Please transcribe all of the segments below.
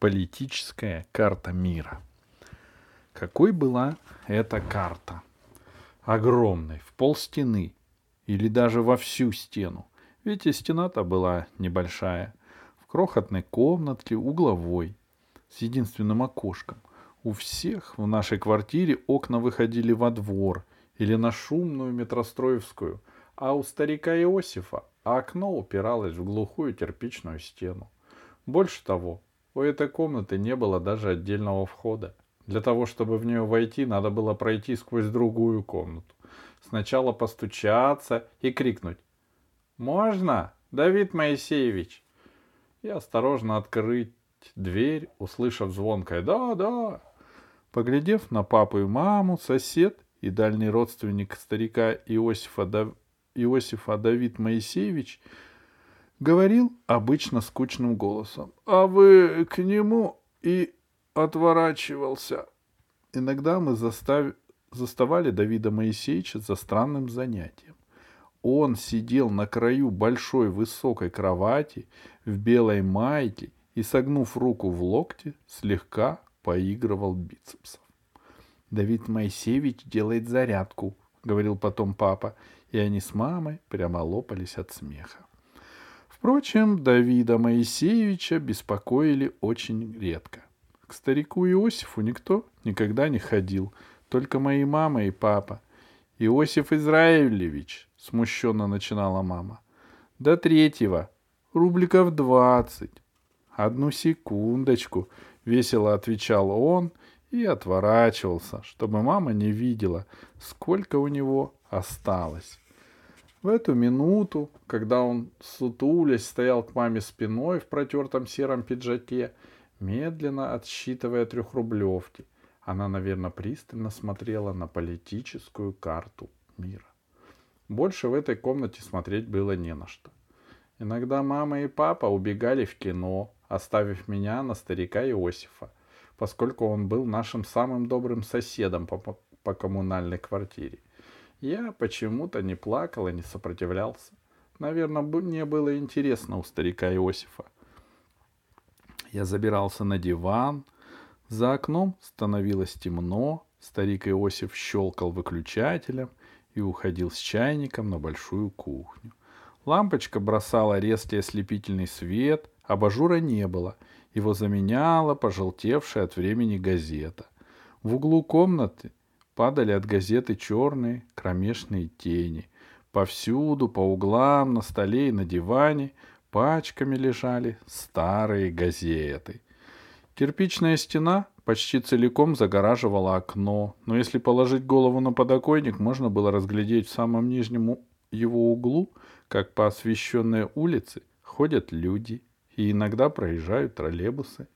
Политическая карта мира. Какой была эта карта? Огромной, в пол стены, или даже во всю стену. Ведь и стена-то была небольшая, в крохотной комнатке угловой, с единственным окошком. У всех в нашей квартире окна выходили во двор или на шумную метростроевскую, а у старика Иосифа окно упиралось в глухую кирпичную стену. Больше того, у этой комнаты не было даже отдельного входа. Для того, чтобы в нее войти, надо было пройти сквозь другую комнату. Сначала постучаться и крикнуть «Можно, Давид Моисеевич?» и осторожно открыть дверь, услышав звонкое «Да, да». Поглядев на папу и маму, сосед и дальний родственник старика Иосифа, Дав... Иосифа Давид Моисеевич – говорил обычно скучным голосом. «А вы к нему и отворачивался». Иногда мы застав... заставали Давида Моисеевича за странным занятием. Он сидел на краю большой высокой кровати в белой майке и, согнув руку в локте, слегка поигрывал бицепсом. «Давид Моисеевич делает зарядку», — говорил потом папа, и они с мамой прямо лопались от смеха. Впрочем, Давида Моисеевича беспокоили очень редко. К старику Иосифу никто никогда не ходил, только мои мама и папа. Иосиф Израилевич, смущенно начинала мама. До третьего, рубликов двадцать. Одну секундочку, весело отвечал он и отворачивался, чтобы мама не видела, сколько у него осталось. В эту минуту, когда он, сутулясь, стоял к маме спиной в протертом сером пиджаке, медленно отсчитывая трехрублевки, она, наверное, пристально смотрела на политическую карту мира. Больше в этой комнате смотреть было не на что. Иногда мама и папа убегали в кино, оставив меня на старика Иосифа, поскольку он был нашим самым добрым соседом по, по коммунальной квартире. Я почему-то не плакал и не сопротивлялся. Наверное, мне было интересно у старика Иосифа. Я забирался на диван. За окном становилось темно. Старик Иосиф щелкал выключателем и уходил с чайником на большую кухню. Лампочка бросала резкий ослепительный свет, абажура не было. Его заменяла пожелтевшая от времени газета. В углу комнаты падали от газеты черные кромешные тени. Повсюду, по углам, на столе и на диване пачками лежали старые газеты. Кирпичная стена почти целиком загораживала окно, но если положить голову на подоконник, можно было разглядеть в самом нижнем его углу, как по освещенной улице ходят люди и иногда проезжают троллейбусы.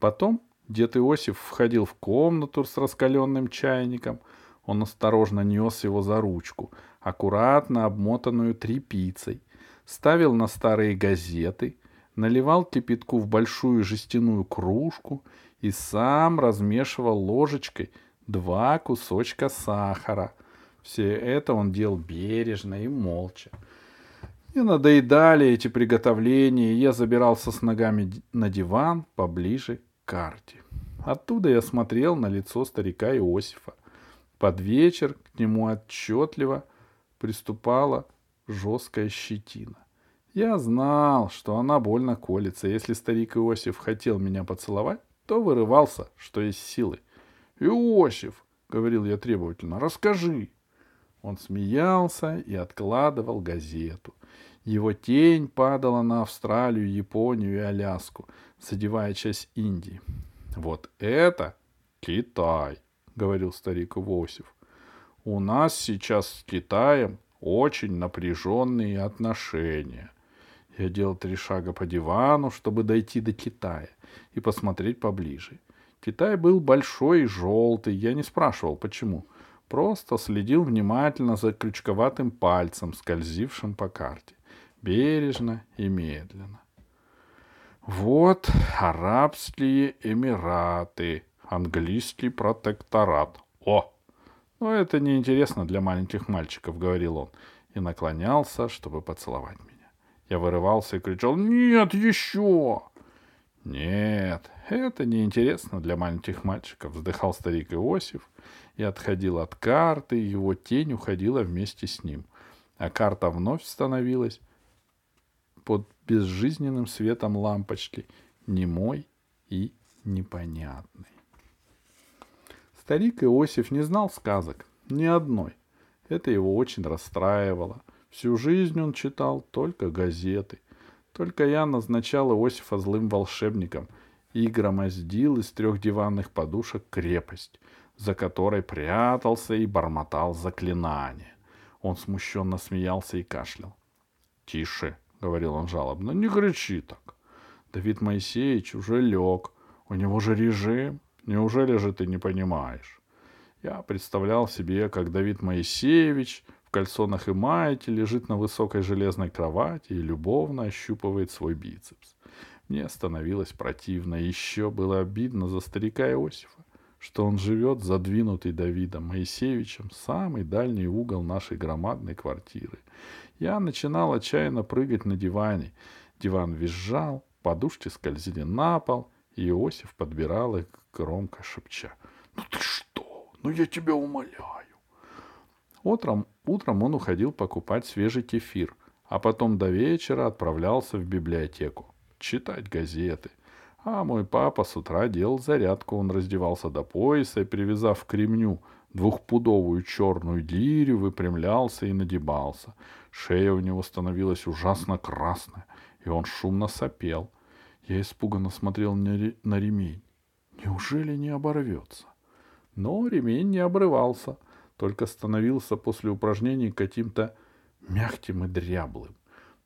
Потом Дед Иосиф входил в комнату с раскаленным чайником. Он осторожно нес его за ручку, аккуратно обмотанную тряпицей, ставил на старые газеты, наливал кипятку в большую жестяную кружку и сам размешивал ложечкой два кусочка сахара. Все это он делал бережно и молча. И надоедали эти приготовления, и я забирался с ногами на диван поближе карте. Оттуда я смотрел на лицо старика Иосифа. Под вечер к нему отчетливо приступала жесткая щетина. Я знал, что она больно колется. Если старик Иосиф хотел меня поцеловать, то вырывался, что есть силы. «Иосиф!» — говорил я требовательно. «Расскажи!» Он смеялся и откладывал газету. Его тень падала на Австралию, Японию и Аляску, задевая часть Индии. «Вот это Китай», — говорил старик Иосиф. «У нас сейчас с Китаем очень напряженные отношения. Я делал три шага по дивану, чтобы дойти до Китая и посмотреть поближе. Китай был большой и желтый, я не спрашивал, почему. Просто следил внимательно за крючковатым пальцем, скользившим по карте. Бережно и медленно. Вот Арабские Эмираты, английский протекторат. О! Ну, это неинтересно для маленьких мальчиков, говорил он, и наклонялся, чтобы поцеловать меня. Я вырывался и кричал «Нет, еще!» Нет, это не интересно для маленьких мальчиков, вздыхал старик Иосиф и отходил от карты, и его тень уходила вместе с ним. А карта вновь становилась под безжизненным светом лампочки, немой и непонятной. Старик Иосиф не знал сказок, ни одной. Это его очень расстраивало. Всю жизнь он читал только газеты. Только я назначал Иосифа злым волшебником и громоздил из трех диванных подушек крепость, за которой прятался и бормотал заклинания. Он смущенно смеялся и кашлял. — Тише, — говорил он жалобно, — не кричи так. Давид Моисеевич уже лег, у него же режим. Неужели же ты не понимаешь? Я представлял себе, как Давид Моисеевич в кальсонах и маете лежит на высокой железной кровати и любовно ощупывает свой бицепс. Мне становилось противно, еще было обидно за старика Иосифа, что он живет задвинутый Давидом Моисеевичем в самый дальний угол нашей громадной квартиры. Я начинал отчаянно прыгать на диване. Диван визжал, подушки скользили на пол, и Иосиф подбирал их громко шепча. «Ну ты что? Ну я тебя умоляю!» Утром, утром он уходил покупать свежий кефир, а потом до вечера отправлялся в библиотеку читать газеты. А мой папа с утра делал зарядку. Он раздевался до пояса и, привязав к ремню двухпудовую черную лирию, выпрямлялся и надебался. Шея у него становилась ужасно красная, и он шумно сопел. Я испуганно смотрел на ремень. Неужели не оборвется? Но ремень не обрывался, только становился после упражнений каким-то мягким и дряблым.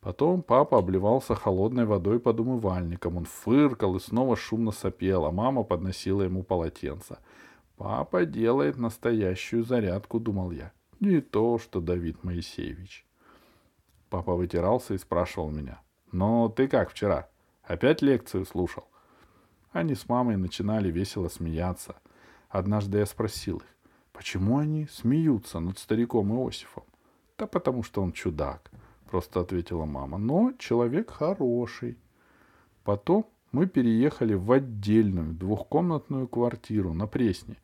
Потом папа обливался холодной водой под умывальником. Он фыркал и снова шумно сопел, а мама подносила ему полотенце. Папа делает настоящую зарядку, думал я. Не то, что Давид Моисеевич. Папа вытирался и спрашивал меня. «Ну, ты как вчера? Опять лекцию слушал?» Они с мамой начинали весело смеяться. Однажды я спросил их, почему они смеются над стариком Иосифом? Да потому что он чудак, просто ответила мама. Но человек хороший. Потом мы переехали в отдельную двухкомнатную квартиру на Пресне.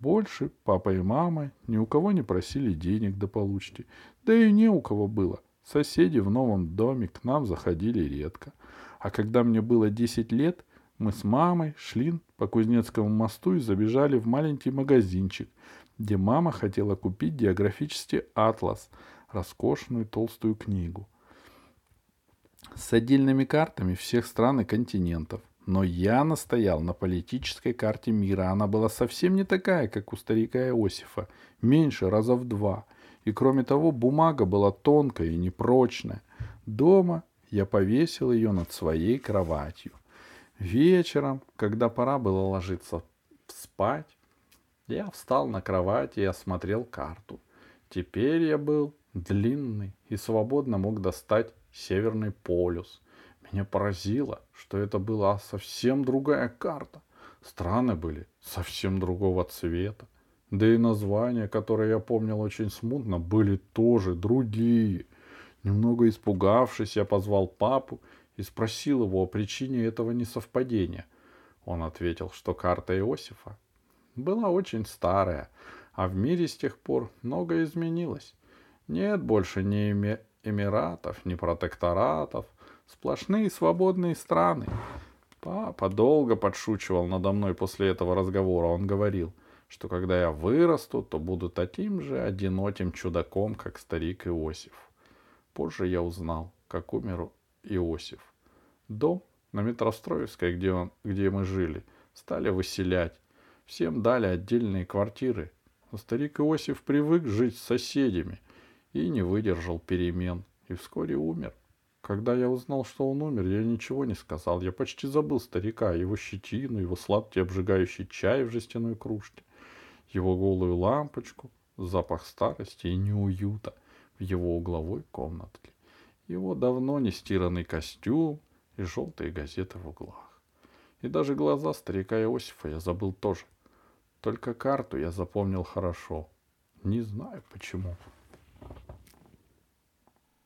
Больше папа и мама ни у кого не просили денег до получки. Да и не у кого было. Соседи в новом доме к нам заходили редко. А когда мне было 10 лет – мы с мамой шли по Кузнецкому мосту и забежали в маленький магазинчик, где мама хотела купить географический атлас, роскошную толстую книгу с отдельными картами всех стран и континентов. Но я настоял на политической карте мира. Она была совсем не такая, как у старика Иосифа, меньше раза в два. И кроме того, бумага была тонкая и непрочная. Дома я повесил ее над своей кроватью – Вечером, когда пора было ложиться спать, я встал на кровати и осмотрел карту. Теперь я был длинный и свободно мог достать Северный полюс. Меня поразило, что это была совсем другая карта. Страны были совсем другого цвета. Да и названия, которые я помнил очень смутно, были тоже другие. Немного испугавшись, я позвал папу и спросил его о причине этого несовпадения. Он ответил, что карта Иосифа была очень старая, а в мире с тех пор многое изменилось. Нет больше ни эмиратов, ни протекторатов, сплошные свободные страны. Папа долго подшучивал надо мной после этого разговора. Он говорил, что когда я вырасту, то буду таким же одиноким чудаком, как старик Иосиф. Позже я узнал, как умер Иосиф. Дом на Метростроевской, где, он, где мы жили, стали выселять. Всем дали отдельные квартиры. Но старик Иосиф привык жить с соседями и не выдержал перемен, и вскоре умер. Когда я узнал, что он умер, я ничего не сказал. Я почти забыл старика, его щетину, его сладкий обжигающий чай в жестяной кружке, его голую лампочку, запах старости и неуюта в его угловой комнатке его давно не стиранный костюм и желтые газеты в углах. И даже глаза старика Иосифа я забыл тоже. Только карту я запомнил хорошо. Не знаю почему.